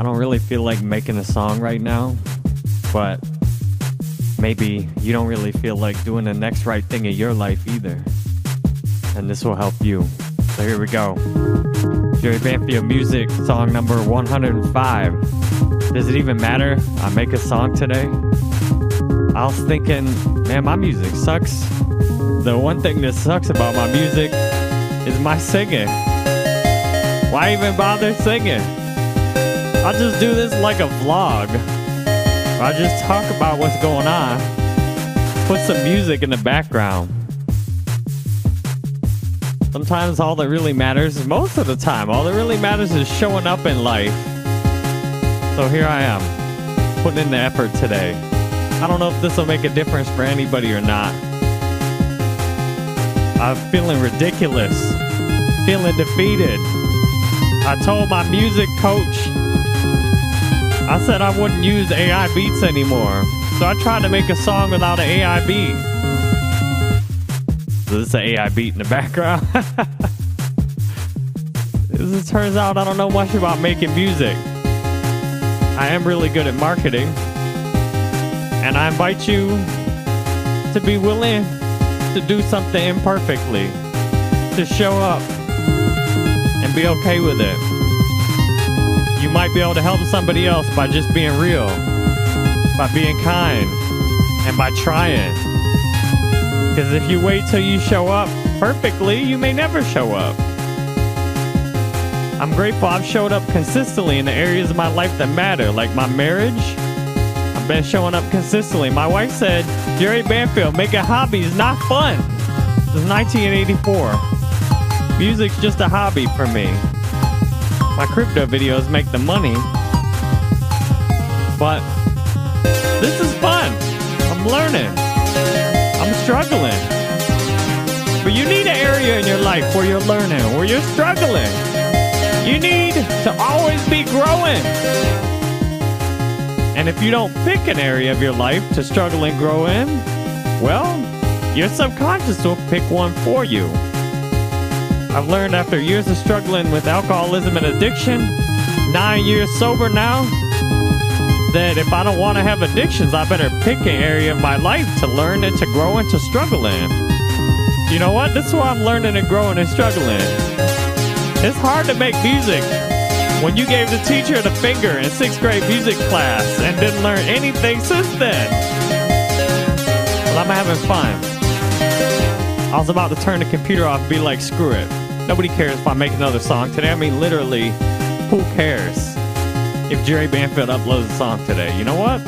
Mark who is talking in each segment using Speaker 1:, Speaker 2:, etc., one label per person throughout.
Speaker 1: I don't really feel like making a song right now, but maybe you don't really feel like doing the next right thing in your life either. And this will help you. So here we go. Jerry Banfield Music, song number 105. Does it even matter? I make a song today? I was thinking, man, my music sucks. The one thing that sucks about my music is my singing. Why even bother singing? I'll just do this like a vlog. I just talk about what's going on. Put some music in the background. Sometimes all that really matters, most of the time, all that really matters is showing up in life. So here I am, putting in the effort today. I don't know if this will make a difference for anybody or not. I'm feeling ridiculous, feeling defeated. I told my music coach I said I wouldn't use AI beats anymore. So I tried to make a song without an AI beat. So this is an AI beat in the background. As it turns out, I don't know much about making music. I am really good at marketing. And I invite you to be willing to do something imperfectly, to show up and be okay with it you might be able to help somebody else by just being real, by being kind, and by trying. Because if you wait till you show up perfectly, you may never show up. I'm grateful I've showed up consistently in the areas of my life that matter, like my marriage. I've been showing up consistently. My wife said, Jerry Banfield, making hobbies is not fun. Since 1984. Music's just a hobby for me crypto videos make the money. But this is fun. I'm learning. I'm struggling. But you need an area in your life where you're learning, where you're struggling. You need to always be growing. And if you don't pick an area of your life to struggle and grow in, well, your subconscious will pick one for you. I've learned after years of struggling with alcoholism and addiction, nine years sober now, that if I don't want to have addictions, I better pick an area of my life to learn and to grow and to struggle in. You know what? This is why I'm learning and growing and struggling. It's hard to make music when you gave the teacher the finger in sixth grade music class and didn't learn anything since then. But I'm having fun. I was about to turn the computer off and be like, screw it. Nobody cares if I make another song today. I mean, literally, who cares if Jerry Banfield uploads a song today? You know what?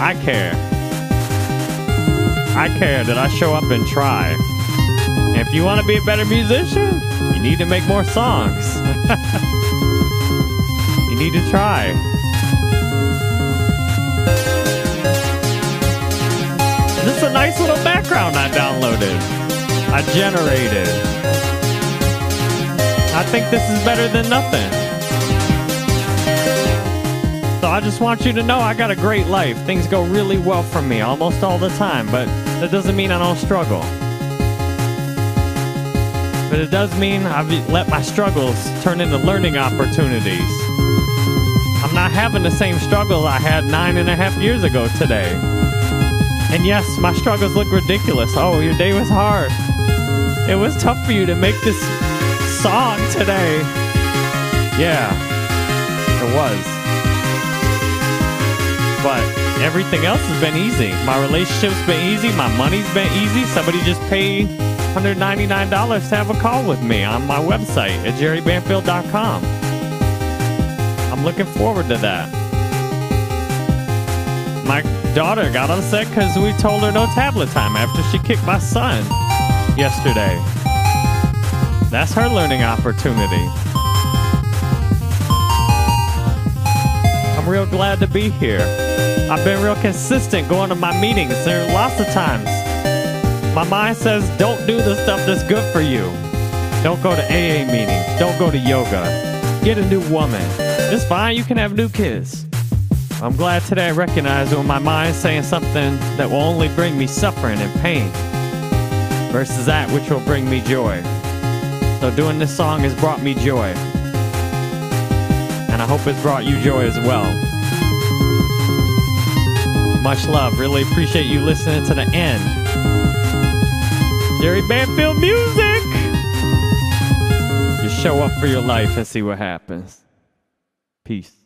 Speaker 1: I care. I care that I show up and try. If you want to be a better musician, you need to make more songs. you need to try. This is a nice little background I downloaded. I generated. I think this is better than nothing. So I just want you to know I got a great life. Things go really well for me almost all the time, but that doesn't mean I don't struggle. But it does mean I've let my struggles turn into learning opportunities. I'm not having the same struggle I had nine and a half years ago today. And yes, my struggles look ridiculous. Oh, your day was hard. It was tough for you to make this song today. Yeah, it was. But everything else has been easy. My relationship's been easy. My money's been easy. Somebody just paid $199 to have a call with me on my website at jerrybanfield.com. I'm looking forward to that. My daughter got upset because we told her no tablet time after she kicked my son yesterday. That's her learning opportunity. I'm real glad to be here. I've been real consistent going to my meetings. There are lots of times my mind says, don't do the stuff that's good for you. Don't go to AA meetings. Don't go to yoga. Get a new woman. It's fine. You can have new kids. I'm glad today I recognize when my mind's saying something that will only bring me suffering and pain versus that which will bring me joy. So doing this song has brought me joy. And I hope it's brought you joy as well. Much love. Really appreciate you listening to the end. Jerry Banfield Music! Just show up for your life and see what happens. Peace.